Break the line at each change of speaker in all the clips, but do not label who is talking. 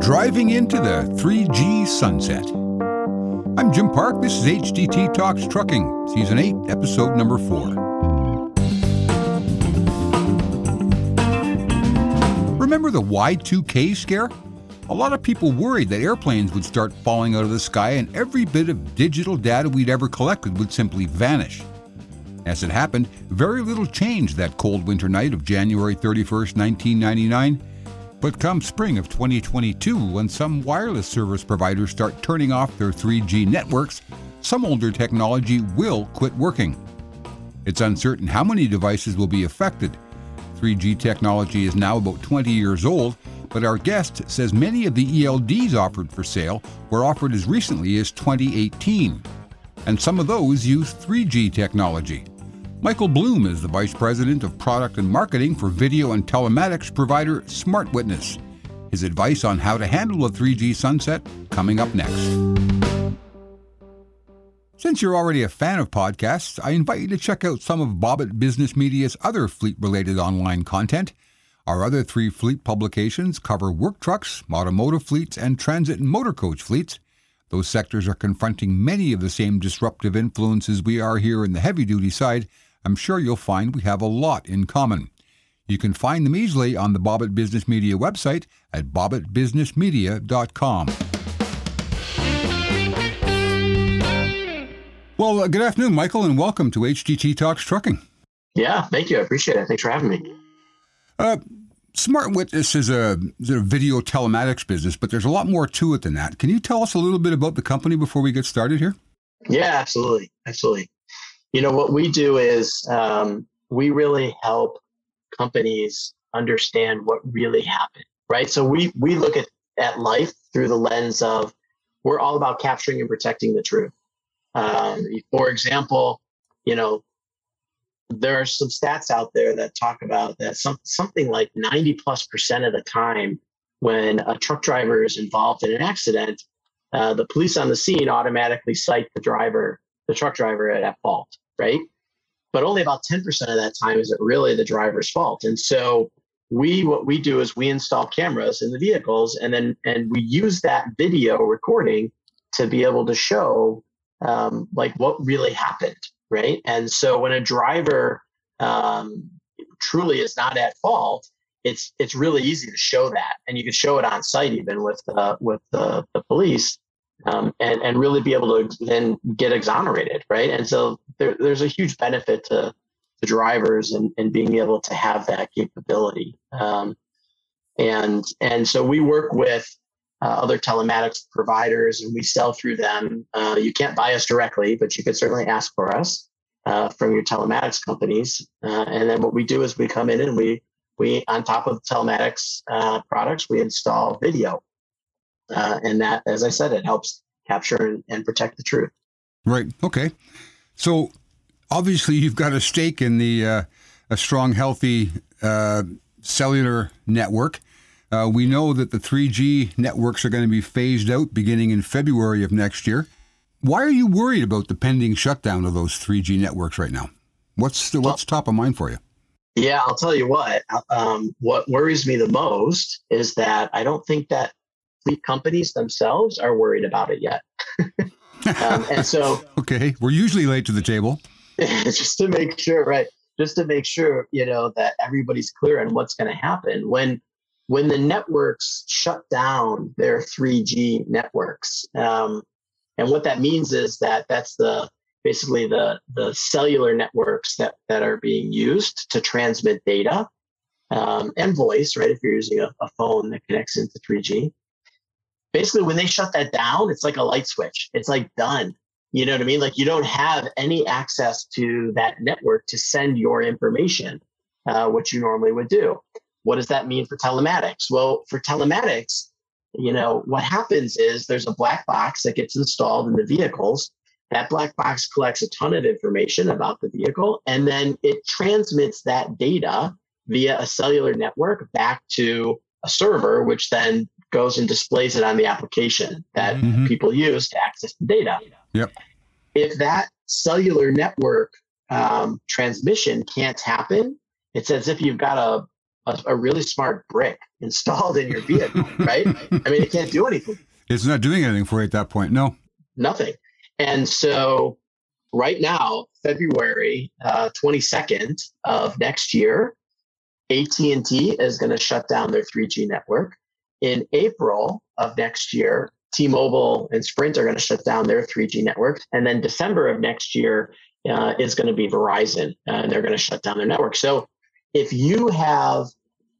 driving into the 3G sunset. I'm Jim Park. This is HDT Talks Trucking, Season 8, Episode Number 4. Remember the Y2K scare? A lot of people worried that airplanes would start falling out of the sky and every bit of digital data we'd ever collected would simply vanish. As it happened, very little changed that cold winter night of January 31st, 1999 but come spring of 2022, when some wireless service providers start turning off their 3G networks, some older technology will quit working. It's uncertain how many devices will be affected. 3G technology is now about 20 years old, but our guest says many of the ELDs offered for sale were offered as recently as 2018. And some of those use 3G technology. Michael Bloom is the Vice President of Product and Marketing for video and telematics provider SmartWitness. His advice on how to handle a 3G sunset coming up next. Since you're already a fan of podcasts, I invite you to check out some of Bobbitt Business Media's other fleet related online content. Our other three fleet publications cover work trucks, automotive fleets, and transit and motor coach fleets. Those sectors are confronting many of the same disruptive influences we are here in the heavy duty side, I'm sure you'll find we have a lot in common. You can find them easily on the Bobbitt Business Media website at bobbittbusinessmedia.com. Well, uh, good afternoon, Michael, and welcome to HDT Talks Trucking.
Yeah, thank you. I appreciate it. Thanks for having me.
Uh, SmartWitness is a, is a video telematics business, but there's a lot more to it than that. Can you tell us a little bit about the company before we get started here?
Yeah, absolutely. Absolutely you know what we do is um, we really help companies understand what really happened right? So we we look at at life through the lens of we're all about capturing and protecting the truth. Um, for example you know there are some stats out there that talk about that some, something like 90 plus percent of the time when a truck driver is involved in an accident uh, the police on the scene automatically cite the driver the truck driver at, fault, right? But only about 10% of that time is it really the driver's fault. And so we what we do is we install cameras in the vehicles and then and we use that video recording to be able to show um, like what really happened, right? And so when a driver um, truly is not at fault, it's it's really easy to show that, and you can show it on site even with uh, with the, the police um, and and really be able to then get exonerated, right? And so there, there's a huge benefit to the drivers and, and being able to have that capability. Um, and and so we work with uh, other telematics providers and we sell through them. Uh, you can't buy us directly, but you could certainly ask for us uh, from your telematics companies. Uh, and then what we do is we come in and we we on top of telematics uh, products we install video uh, and that, as I said, it helps capture and, and protect the truth.
Right. Okay. So obviously, you've got a stake in the uh, a strong, healthy uh, cellular network. Uh, we know that the 3G networks are going to be phased out beginning in February of next year. Why are you worried about the pending shutdown of those 3G networks right now? What's the, what's top of mind for you?
Yeah, I'll tell you what. Um, what worries me the most is that I don't think that fleet companies themselves are worried about it yet. um, and so,
okay, we're usually late to the table.
just to make sure, right? Just to make sure, you know, that everybody's clear on what's going to happen when when the networks shut down their 3G networks. Um, and what that means is that that's the basically the the cellular networks that that are being used to transmit data um, and voice, right? If you're using a, a phone that connects into 3G, basically when they shut that down, it's like a light switch. It's like done. You know what I mean? Like you don't have any access to that network to send your information, uh, which you normally would do. What does that mean for telematics? Well, for telematics, you know, what happens is there's a black box that gets installed in the vehicles. That black box collects a ton of information about the vehicle, and then it transmits that data via a cellular network back to a server, which then goes and displays it on the application that mm-hmm. people use to access the data.
Yep.
If that cellular network um, transmission can't happen, it's as if you've got a, a, a really smart brick installed in your vehicle, right? I mean, it can't do anything.
It's not doing anything for you at that point. No,
nothing. And so, right now, February uh, 22nd of next year, AT&T is going to shut down their 3G network. In April of next year, T-Mobile and Sprint are going to shut down their 3G networks, and then December of next year uh, is going to be Verizon, uh, and they're going to shut down their network. So, if you have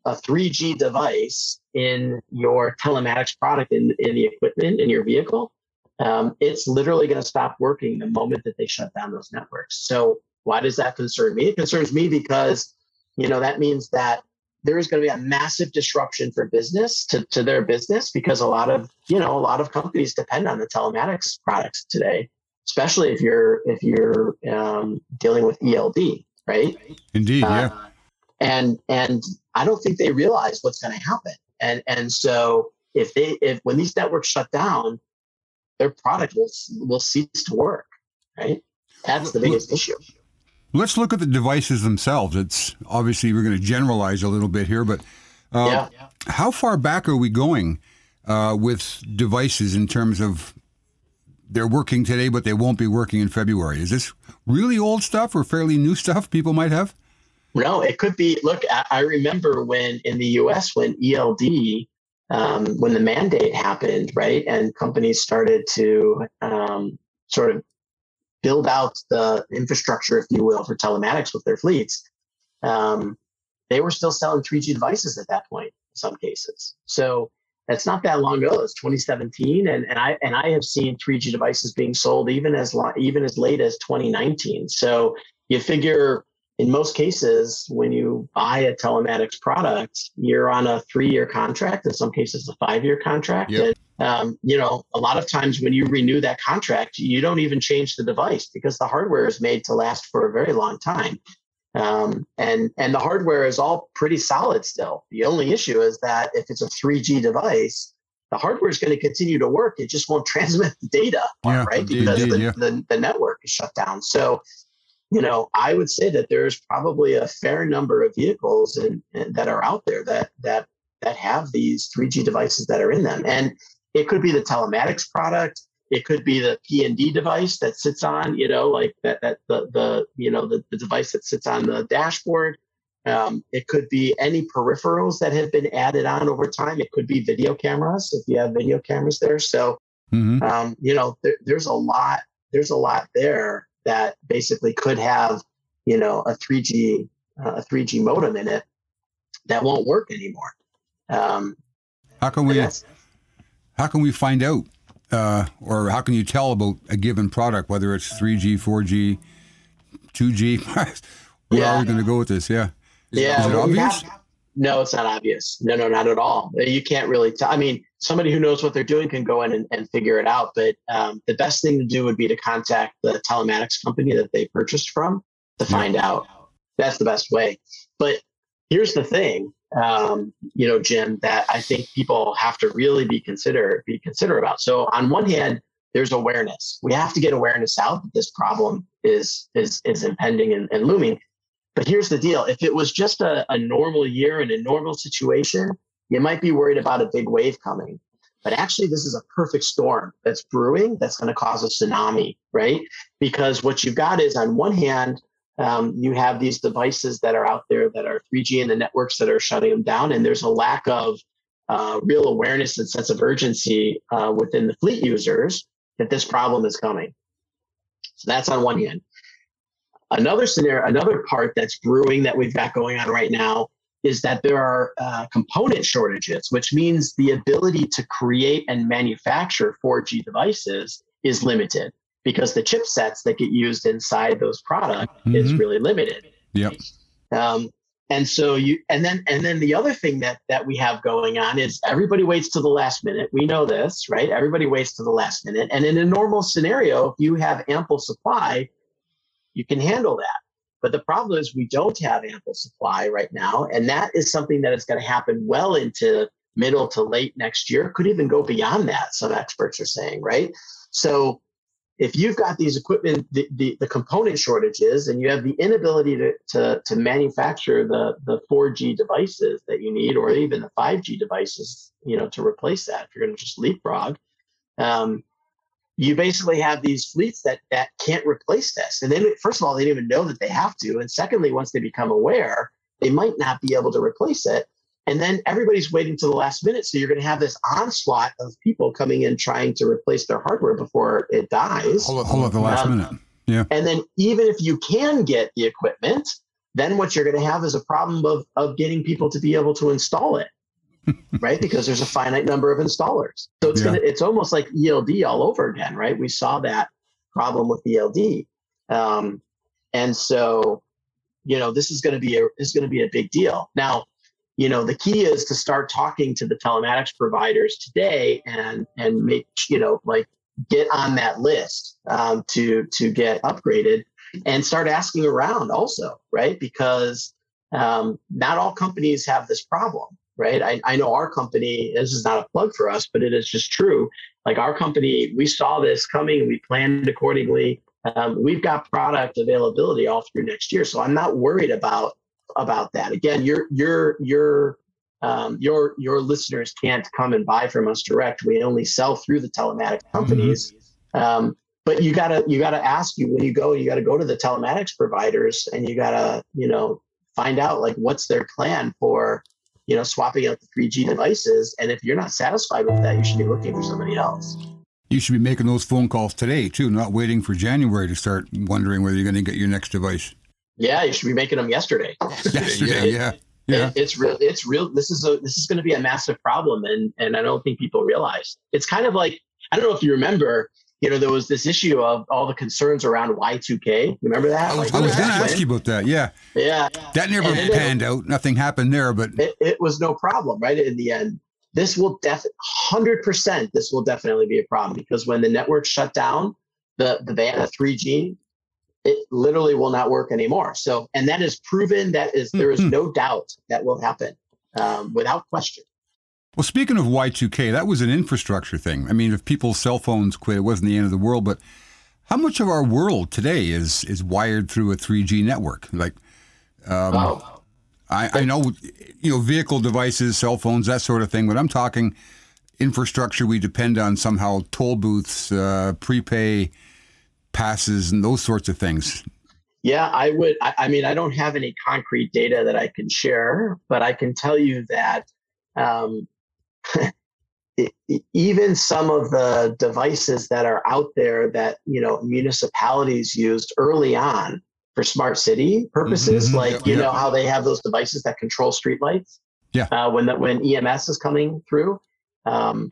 a 3G device in your telematics product in, in the equipment in your vehicle, um, it's literally going to stop working the moment that they shut down those networks. So, why does that concern me? It concerns me because, you know, that means that there is going to be a massive disruption for business to, to their business because a lot of you know a lot of companies depend on the telematics products today especially if you're if you're um, dealing with eld right?
Indeed uh, yeah.
and and i don't think they realize what's going to happen. And and so if they if when these networks shut down their product will will cease to work right? That's the biggest issue
let's look at the devices themselves it's obviously we're going to generalize a little bit here but uh, yeah. how far back are we going uh, with devices in terms of they're working today but they won't be working in february is this really old stuff or fairly new stuff people might have
no, it could be. Look, I remember when in the US, when ELD, um, when the mandate happened, right, and companies started to um, sort of build out the infrastructure, if you will, for telematics with their fleets. Um, they were still selling 3G devices at that point in some cases. So it's not that long ago. It's 2017, and, and I and I have seen 3G devices being sold even as long, even as late as 2019. So you figure in most cases, when you buy a telematics product, you're on a three-year contract. In some cases, a five-year contract. Yep. And, um, you know, a lot of times when you renew that contract, you don't even change the device because the hardware is made to last for a very long time. Um, and and the hardware is all pretty solid still. The only issue is that if it's a 3G device, the hardware is going to continue to work. It just won't transmit the data, yeah, right? Indeed, because indeed, the, yeah. the, the network is shut down. So you know, I would say that there's probably a fair number of vehicles and, that are out there that that that have these 3G devices that are in them, and it could be the telematics product, it could be the PND device that sits on, you know, like that that the the you know the, the device that sits on the dashboard. Um, it could be any peripherals that have been added on over time. It could be video cameras if you have video cameras there. So, mm-hmm. um, you know, there, there's a lot. There's a lot there that basically could have, you know, a 3G uh, a 3G modem in it that won't work anymore. Um,
how can we how can we find out, uh, or how can you tell about a given product, whether it's 3G, 4G, 2G? Where yeah. are we going to go with this? Yeah.
Is, yeah. Is it obvious? Have, no, it's not obvious. No, no, not at all. You can't really tell. I mean, somebody who knows what they're doing can go in and, and figure it out. But um, the best thing to do would be to contact the telematics company that they purchased from to find yeah. out. That's the best way. But here's the thing, um, you know, Jim, that I think people have to really be consider be considerate about. So on one hand, there's awareness. We have to get awareness out that this problem is is is impending and, and looming. But here's the deal if it was just a, a normal year in a normal situation, you might be worried about a big wave coming. But actually, this is a perfect storm that's brewing that's going to cause a tsunami, right? Because what you've got is, on one hand, um, you have these devices that are out there that are 3G and the networks that are shutting them down, and there's a lack of uh, real awareness and sense of urgency uh, within the fleet users that this problem is coming. So that's on one hand. Another scenario, another part that's brewing that we've got going on right now is that there are uh, component shortages, which means the ability to create and manufacture 4G devices is limited because the chipsets that get used inside those products mm-hmm. is really limited.
Yep.
Um, and so you and then and then the other thing that that we have going on is everybody waits to the last minute. We know this, right? Everybody waits to the last minute. And in a normal scenario, if you have ample supply, you can handle that. But the problem is we don't have ample supply right now. And that is something that is going to happen well into middle to late next year, could even go beyond that, some experts are saying, right? So if you've got these equipment, the, the, the, component shortages, and you have the inability to, to, to manufacture the, the 4G devices that you need, or even the 5G devices, you know, to replace that, if you're going to just leapfrog, um, you basically have these fleets that that can't replace this. And then, first of all, they don't even know that they have to, and secondly, once they become aware, they might not be able to replace it. And then everybody's waiting to the last minute. So you're going to have this onslaught of people coming in trying to replace their hardware before it dies.
Hold, hold at the last um, minute. Yeah.
And then even if you can get the equipment, then what you're going to have is a problem of, of getting people to be able to install it. right? Because there's a finite number of installers. So it's yeah. gonna it's almost like ELD all over again, right? We saw that problem with ELD. Um, and so, you know, this is gonna be a is gonna be a big deal. Now, you know the key is to start talking to the telematics providers today and and make you know like get on that list um, to to get upgraded and start asking around also right? Because um, not all companies have this problem right? I, I know our company this is not a plug for us but it is just true. Like our company we saw this coming we planned accordingly. Um, we've got product availability all through next year so i'm not worried about about that. Again, your your your um, your your listeners can't come and buy from us direct. We only sell through the telematics mm-hmm. companies. Mm-hmm. Um, but you gotta you gotta ask you when you go. You gotta go to the telematics providers and you gotta you know find out like what's their plan for you know swapping out the 3G devices. And if you're not satisfied with that, you should be looking for somebody else.
You should be making those phone calls today too, not waiting for January to start wondering whether you're going to get your next device.
Yeah, you should be making them yesterday.
yesterday, yeah. yeah.
It, it's real. It's real. This is a this is going to be a massive problem, and and I don't think people realize. It's kind of like I don't know if you remember. You know, there was this issue of all the concerns around Y2K. Remember that?
I was, like, was going to ask you about that. Yeah.
Yeah.
That never and panned out. Nothing happened there, but
it, it was no problem, right? In the end, this will definitely, hundred percent, this will definitely be a problem because when the network shut down, the the band, the 3G, it literally will not work anymore. So, and that is proven. That is, there is mm-hmm. no doubt that will happen um, without question.
Well, speaking of Y2K, that was an infrastructure thing. I mean, if people's cell phones quit, it wasn't the end of the world. But how much of our world today is is wired through a 3G network? Like, um. I, I know, you know, vehicle devices, cell phones, that sort of thing. But I'm talking infrastructure we depend on somehow, toll booths, uh, prepay passes and those sorts of things?
Yeah, I would. I, I, mean, I don't have any concrete data that I can share, but I can tell you that um, even some of the devices that are out there that you know municipalities used early on for smart city purposes, mm-hmm. like you know how they have those devices that control streetlights.
Yeah.
Uh, when that when EMS is coming through, um,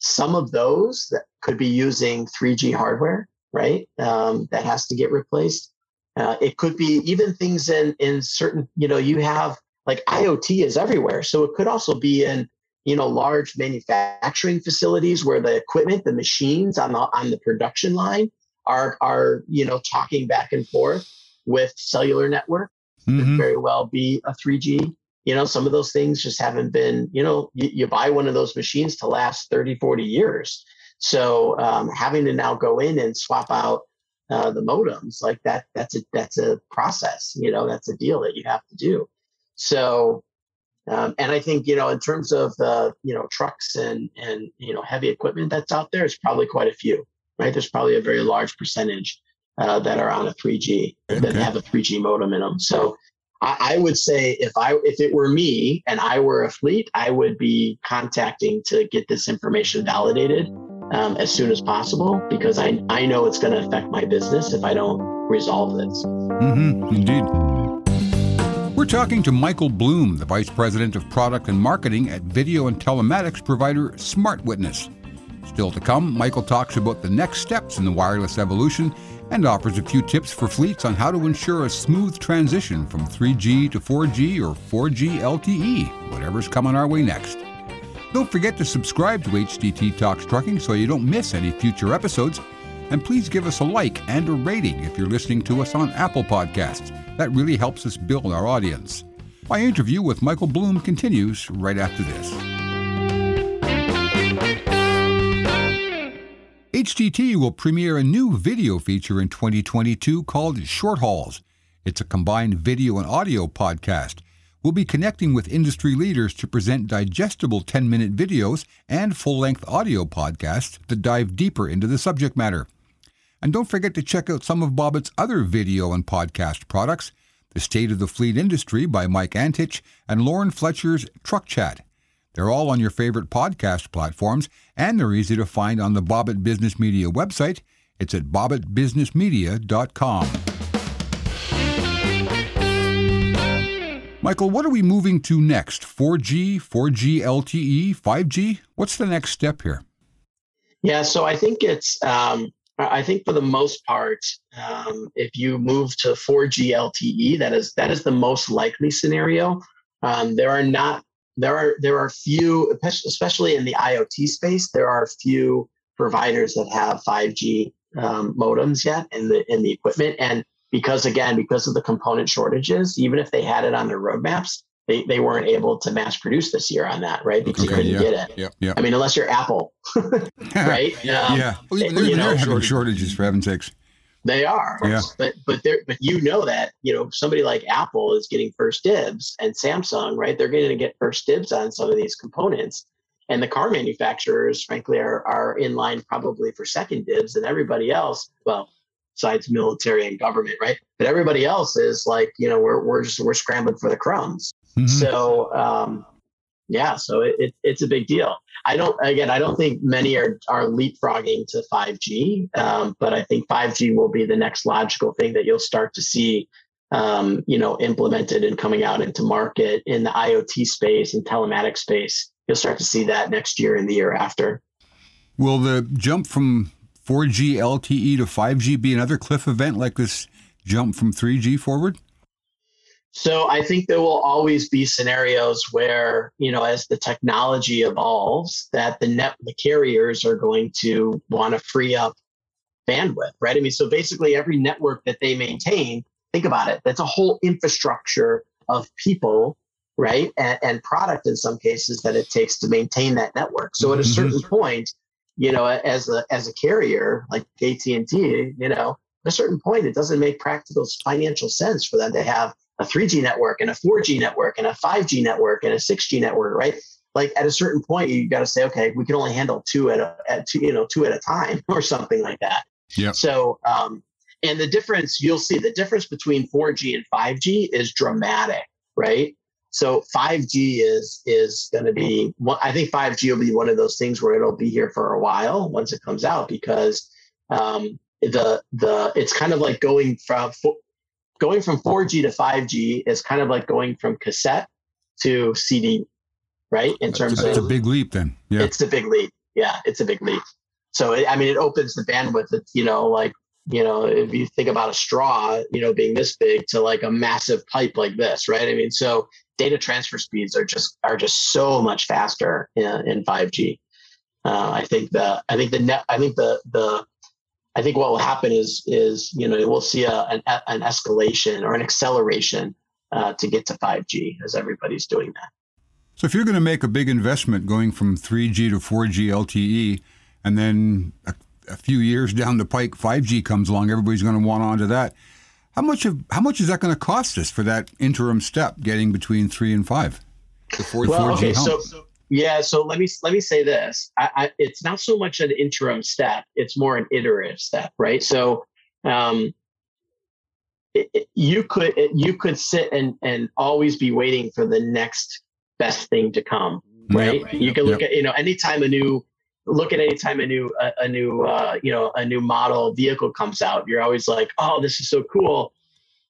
some of those that could be using 3G hardware right? Um, that has to get replaced. Uh, it could be even things in in certain, you know, you have like IoT is everywhere, so it could also be in you know large manufacturing facilities where the equipment, the machines on the on the production line are are you know talking back and forth with cellular network. Mm-hmm. Could very well be a 3G. You know, some of those things just haven't been, you know, you, you buy one of those machines to last 30, 40 years so um, having to now go in and swap out uh, the modems like that, that's a that's a process. You know, that's a deal that you have to do. So, um, and I think you know, in terms of the you know trucks and and you know heavy equipment that's out there, it's probably quite a few. Right, there's probably a very large percentage uh, that are on a 3G okay. that have a 3G modem in them. So I, I, would say if I if it were me and I were a fleet, I would be contacting to get this information validated um, as soon as possible because I, I know it's going to affect my business if I don't resolve this.
Mm-hmm, indeed. We're talking to Michael Bloom, the Vice President of Product and Marketing at video and telematics provider SmartWitness. Still to come, Michael talks about the next steps in the wireless evolution and offers a few tips for fleets on how to ensure a smooth transition from 3G to 4G or 4G LTE, whatever's coming our way next. Don't forget to subscribe to HDT Talks Trucking so you don't miss any future episodes. And please give us a like and a rating if you're listening to us on Apple Podcasts. That really helps us build our audience. My interview with Michael Bloom continues right after this. HDT will premiere a new video feature in 2022 called Short Hauls. It's a combined video and audio podcast. We'll be connecting with industry leaders to present digestible 10 minute videos and full length audio podcasts that dive deeper into the subject matter. And don't forget to check out some of Bobbitt's other video and podcast products The State of the Fleet Industry by Mike Antich and Lauren Fletcher's Truck Chat. They're all on your favorite podcast platforms, and they're easy to find on the Bobbitt Business Media website. It's at bobbittbusinessmedia.com. Michael, what are we moving to next? 4G, 4G LTE, 5G? What's the next step here?
Yeah, so I think it's, um, I think for the most part, um, if you move to 4G LTE, that is that is the most likely scenario. Um, there are not there are there are few, especially in the IoT space, there are few providers that have 5G um, modems yet in the in the equipment, and because again, because of the component shortages, even if they had it on their roadmaps, they, they weren't able to mass produce this year on that, right? Because okay, you couldn't yeah, get it. Yeah, yeah. I mean, unless you're Apple, right?
yeah. Um, yeah. Well, even, they're, they're having shortages for heaven's sakes.
They are. Yeah. But but they but you know that, you know, somebody like Apple is getting first dibs and Samsung, right? They're going to get first dibs on some of these components. And the car manufacturers, frankly, are are in line probably for second dibs and everybody else, well, besides military and government, right? But everybody else is like, you know, we're we're just we're scrambling for the crumbs. Mm-hmm. So um yeah, so it, it, it's a big deal. I don't again. I don't think many are are leapfrogging to 5G, um, but I think 5G will be the next logical thing that you'll start to see, um, you know, implemented and coming out into market in the IoT space and telematic space. You'll start to see that next year and the year after.
Will the jump from 4G LTE to 5G be another cliff event like this jump from 3G forward?
So I think there will always be scenarios where, you know, as the technology evolves, that the net the carriers are going to want to free up bandwidth, right? I mean, so basically every network that they maintain, think about it, that's a whole infrastructure of people, right? And, and product in some cases that it takes to maintain that network. So at a mm-hmm. certain point, you know, as a as a carrier like AT&T, you know, at a certain point, it doesn't make practical financial sense for them to have a 3G network and a 4G network and a 5G network and a 6G network, right? Like at a certain point, you got to say, okay, we can only handle two at a at two, you know, two at a time or something like that.
Yeah.
So, um, and the difference you'll see the difference between 4G and 5G is dramatic, right? So 5G is is going to be. I think 5G will be one of those things where it'll be here for a while once it comes out because um, the the it's kind of like going from going from 4G to 5G is kind of like going from cassette to CD, right? In terms
that's
of it's
a big leap, then.
Yeah, it's a big leap. Yeah, it's a big leap. So it, I mean, it opens the bandwidth. It's you know like you know if you think about a straw, you know, being this big to like a massive pipe like this, right? I mean, so data transfer speeds are just are just so much faster in, in 5G. Uh, I think the I think the net I think the the I think what will happen is is you know we'll see a, an, an escalation or an acceleration uh, to get to 5G as everybody's doing that.
So if you're going to make a big investment going from 3G to 4G LTE, and then a, a few years down the pike 5G comes along, everybody's going to want onto that. How much of how much is that going to cost us for that interim step, getting between three and five?
The 4, well, 4G okay, so, so yeah, so let me let me say this. I, I, it's not so much an interim step; it's more an iterative step, right? So, um, it, it, you could it, you could sit and and always be waiting for the next best thing to come, right? Yep. You can look yep. at you know anytime a new look at any time a new a, a new uh, you know a new model vehicle comes out, you're always like, oh, this is so cool.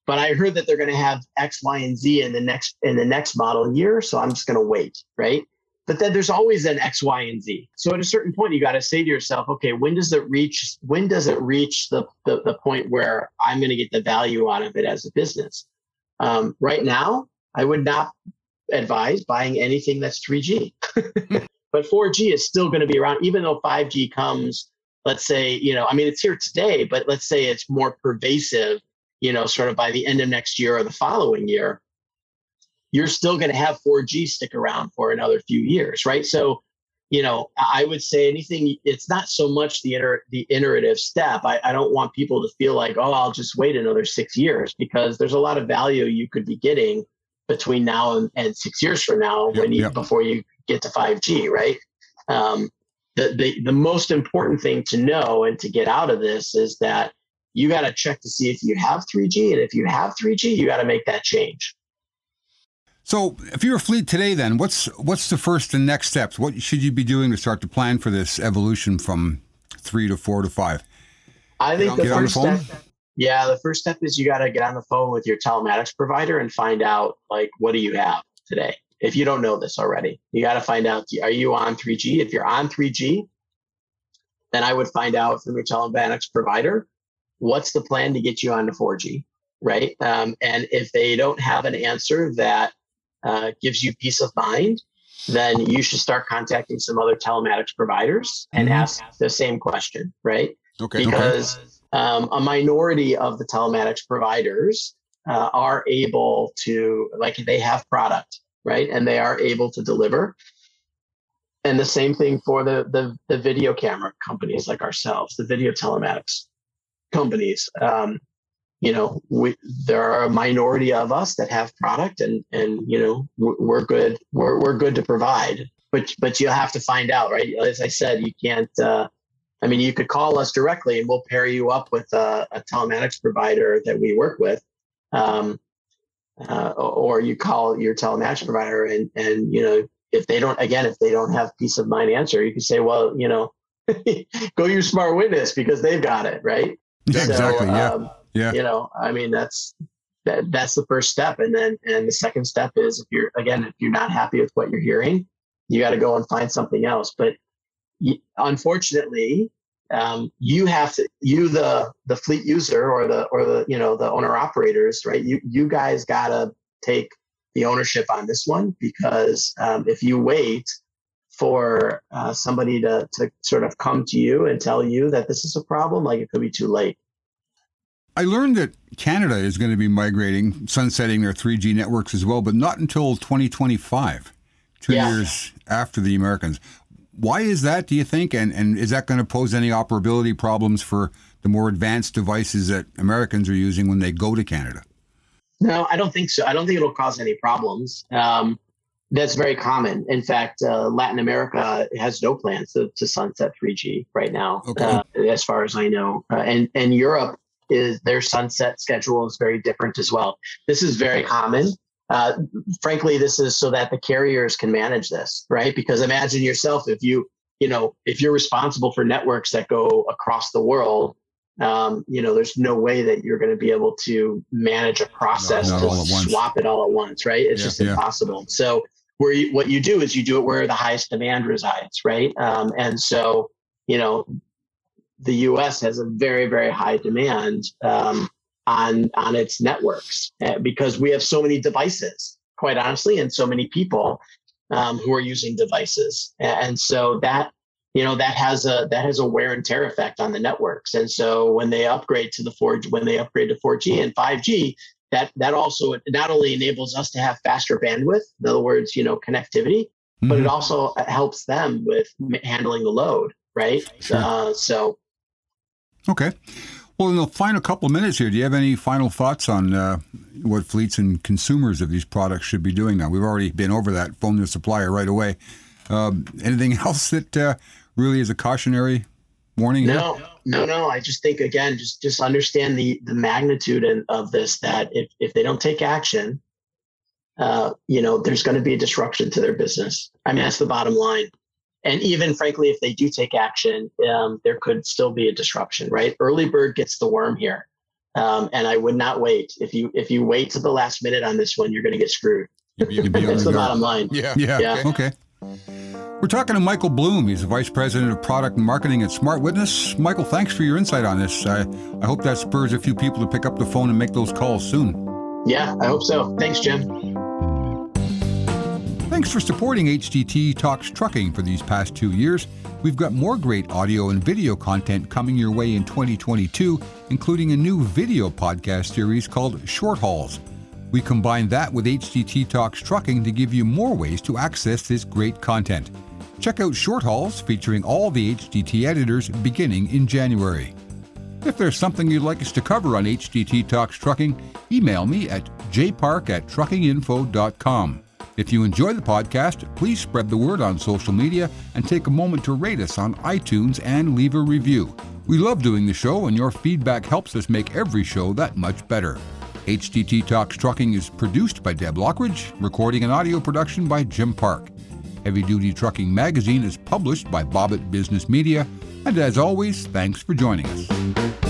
But I heard that they're going to have X, Y, and Z in the next in the next model year, so I'm just going to wait, right? but then there's always an X, Y, and Z. So at a certain point, you got to say to yourself, okay, when does it reach? When does it reach the the, the point where I'm going to get the value out of it as a business? Um, right now, I would not advise buying anything that's 3G, but 4G is still going to be around, even though 5G comes. Let's say, you know, I mean, it's here today, but let's say it's more pervasive, you know, sort of by the end of next year or the following year you're still going to have 4G stick around for another few years, right? So you know, I would say anything. It's not so much the inter, the iterative step. I, I don't want people to feel like, oh, I'll just wait another six years because there's a lot of value you could be getting between now and, and six years from now when you before you get to 5G, right? Um, the, the the most important thing to know and to get out of this is that you got to check to see if you have 3G, and if you have 3G, you got to make that change.
So, if you're a fleet today, then what's what's the first and next steps? What should you be doing to start to plan for this evolution from three to four to five?
I think the first the step, yeah, the first step is you got to get on the phone with your telematics provider and find out like what do you have today. If you don't know this already, you got to find out are you on 3G? If you're on 3G, then I would find out from your telematics provider what's the plan to get you onto 4G, right? Um, and if they don't have an answer that uh, gives you peace of mind, then you should start contacting some other telematics providers and mm-hmm. ask the same question, right? Okay. Because okay. Um, a minority of the telematics providers uh, are able to, like, they have product, right? And they are able to deliver. And the same thing for the the, the video camera companies like ourselves, the video telematics companies. Um, you know we there are a minority of us that have product and and you know we're good we're, we're good to provide but but you have to find out right as i said you can't uh, i mean you could call us directly and we'll pair you up with a, a telematics provider that we work with um, uh, or you call your telematics provider and and you know if they don't again if they don't have peace of mind answer you can say well you know go use SmartWitness because they've got it right
yeah, so, exactly yeah um, yeah.
You know, I mean, that's that, that's the first step. And then, and the second step is if you're, again, if you're not happy with what you're hearing, you got to go and find something else. But unfortunately, um, you have to, you, the, the fleet user or the, or the, you know, the owner operators, right? You, you guys got to take the ownership on this one because um, if you wait for uh, somebody to, to sort of come to you and tell you that this is a problem, like it could be too late.
I learned that Canada is going to be migrating, sunsetting their 3G networks as well, but not until 2025, two yeah. years after the Americans. Why is that, do you think? And, and is that going to pose any operability problems for the more advanced devices that Americans are using when they go to Canada?
No, I don't think so. I don't think it'll cause any problems. Um, that's very common. In fact, uh, Latin America has no plans to, to sunset 3G right now, okay. uh, as far as I know. Uh, and and Europe is their sunset schedule is very different as well. This is very common. Uh, frankly, this is so that the carriers can manage this, right? Because imagine yourself if you, you know, if you're responsible for networks that go across the world, um, you know, there's no way that you're going to be able to manage a process no, to swap it all at once, right? It's yeah, just impossible. Yeah. So, where you, what you do is you do it where the highest demand resides, right? Um, and so, you know, the U.S. has a very very high demand um, on on its networks uh, because we have so many devices, quite honestly, and so many people um, who are using devices, and so that you know that has a that has a wear and tear effect on the networks. And so when they upgrade to the 4G, when they upgrade to 4G and 5G, that that also not only enables us to have faster bandwidth, in other words, you know, connectivity, mm-hmm. but it mm-hmm. also helps them with handling the load, right? Sure. Uh, so
Okay. Well, in the final couple of minutes here, do you have any final thoughts on uh, what fleets and consumers of these products should be doing now? We've already been over that. Phone the supplier right away. Um, anything else that uh, really is a cautionary warning?
No, here? no, no. I just think again, just just understand the the magnitude of this. That if if they don't take action, uh, you know, there's going to be a disruption to their business. I mean, that's the bottom line and even frankly, if they do take action, um, there could still be a disruption. Right, early bird gets the worm here, um, and I would not wait. If you if you wait to the last minute on this one, you're going to get screwed. That's the bottom line.
Yeah. yeah. Yeah. Okay. We're talking to Michael Bloom. He's the Vice President of Product Marketing at SmartWitness. Michael, thanks for your insight on this. I, I hope that spurs a few people to pick up the phone and make those calls soon.
Yeah, I hope so. Thanks, Jim.
Thanks for supporting HDT Talks Trucking for these past two years. We've got more great audio and video content coming your way in 2022, including a new video podcast series called Short Hauls. We combine that with HDT Talks Trucking to give you more ways to access this great content. Check out Short Hauls featuring all the HDT editors beginning in January. If there's something you'd like us to cover on HDT Talks Trucking, email me at jpark at truckinginfo.com. If you enjoy the podcast, please spread the word on social media and take a moment to rate us on iTunes and leave a review. We love doing the show, and your feedback helps us make every show that much better. HDT Talks Trucking is produced by Deb Lockridge, recording and audio production by Jim Park. Heavy Duty Trucking Magazine is published by Bobbitt Business Media, and as always, thanks for joining us.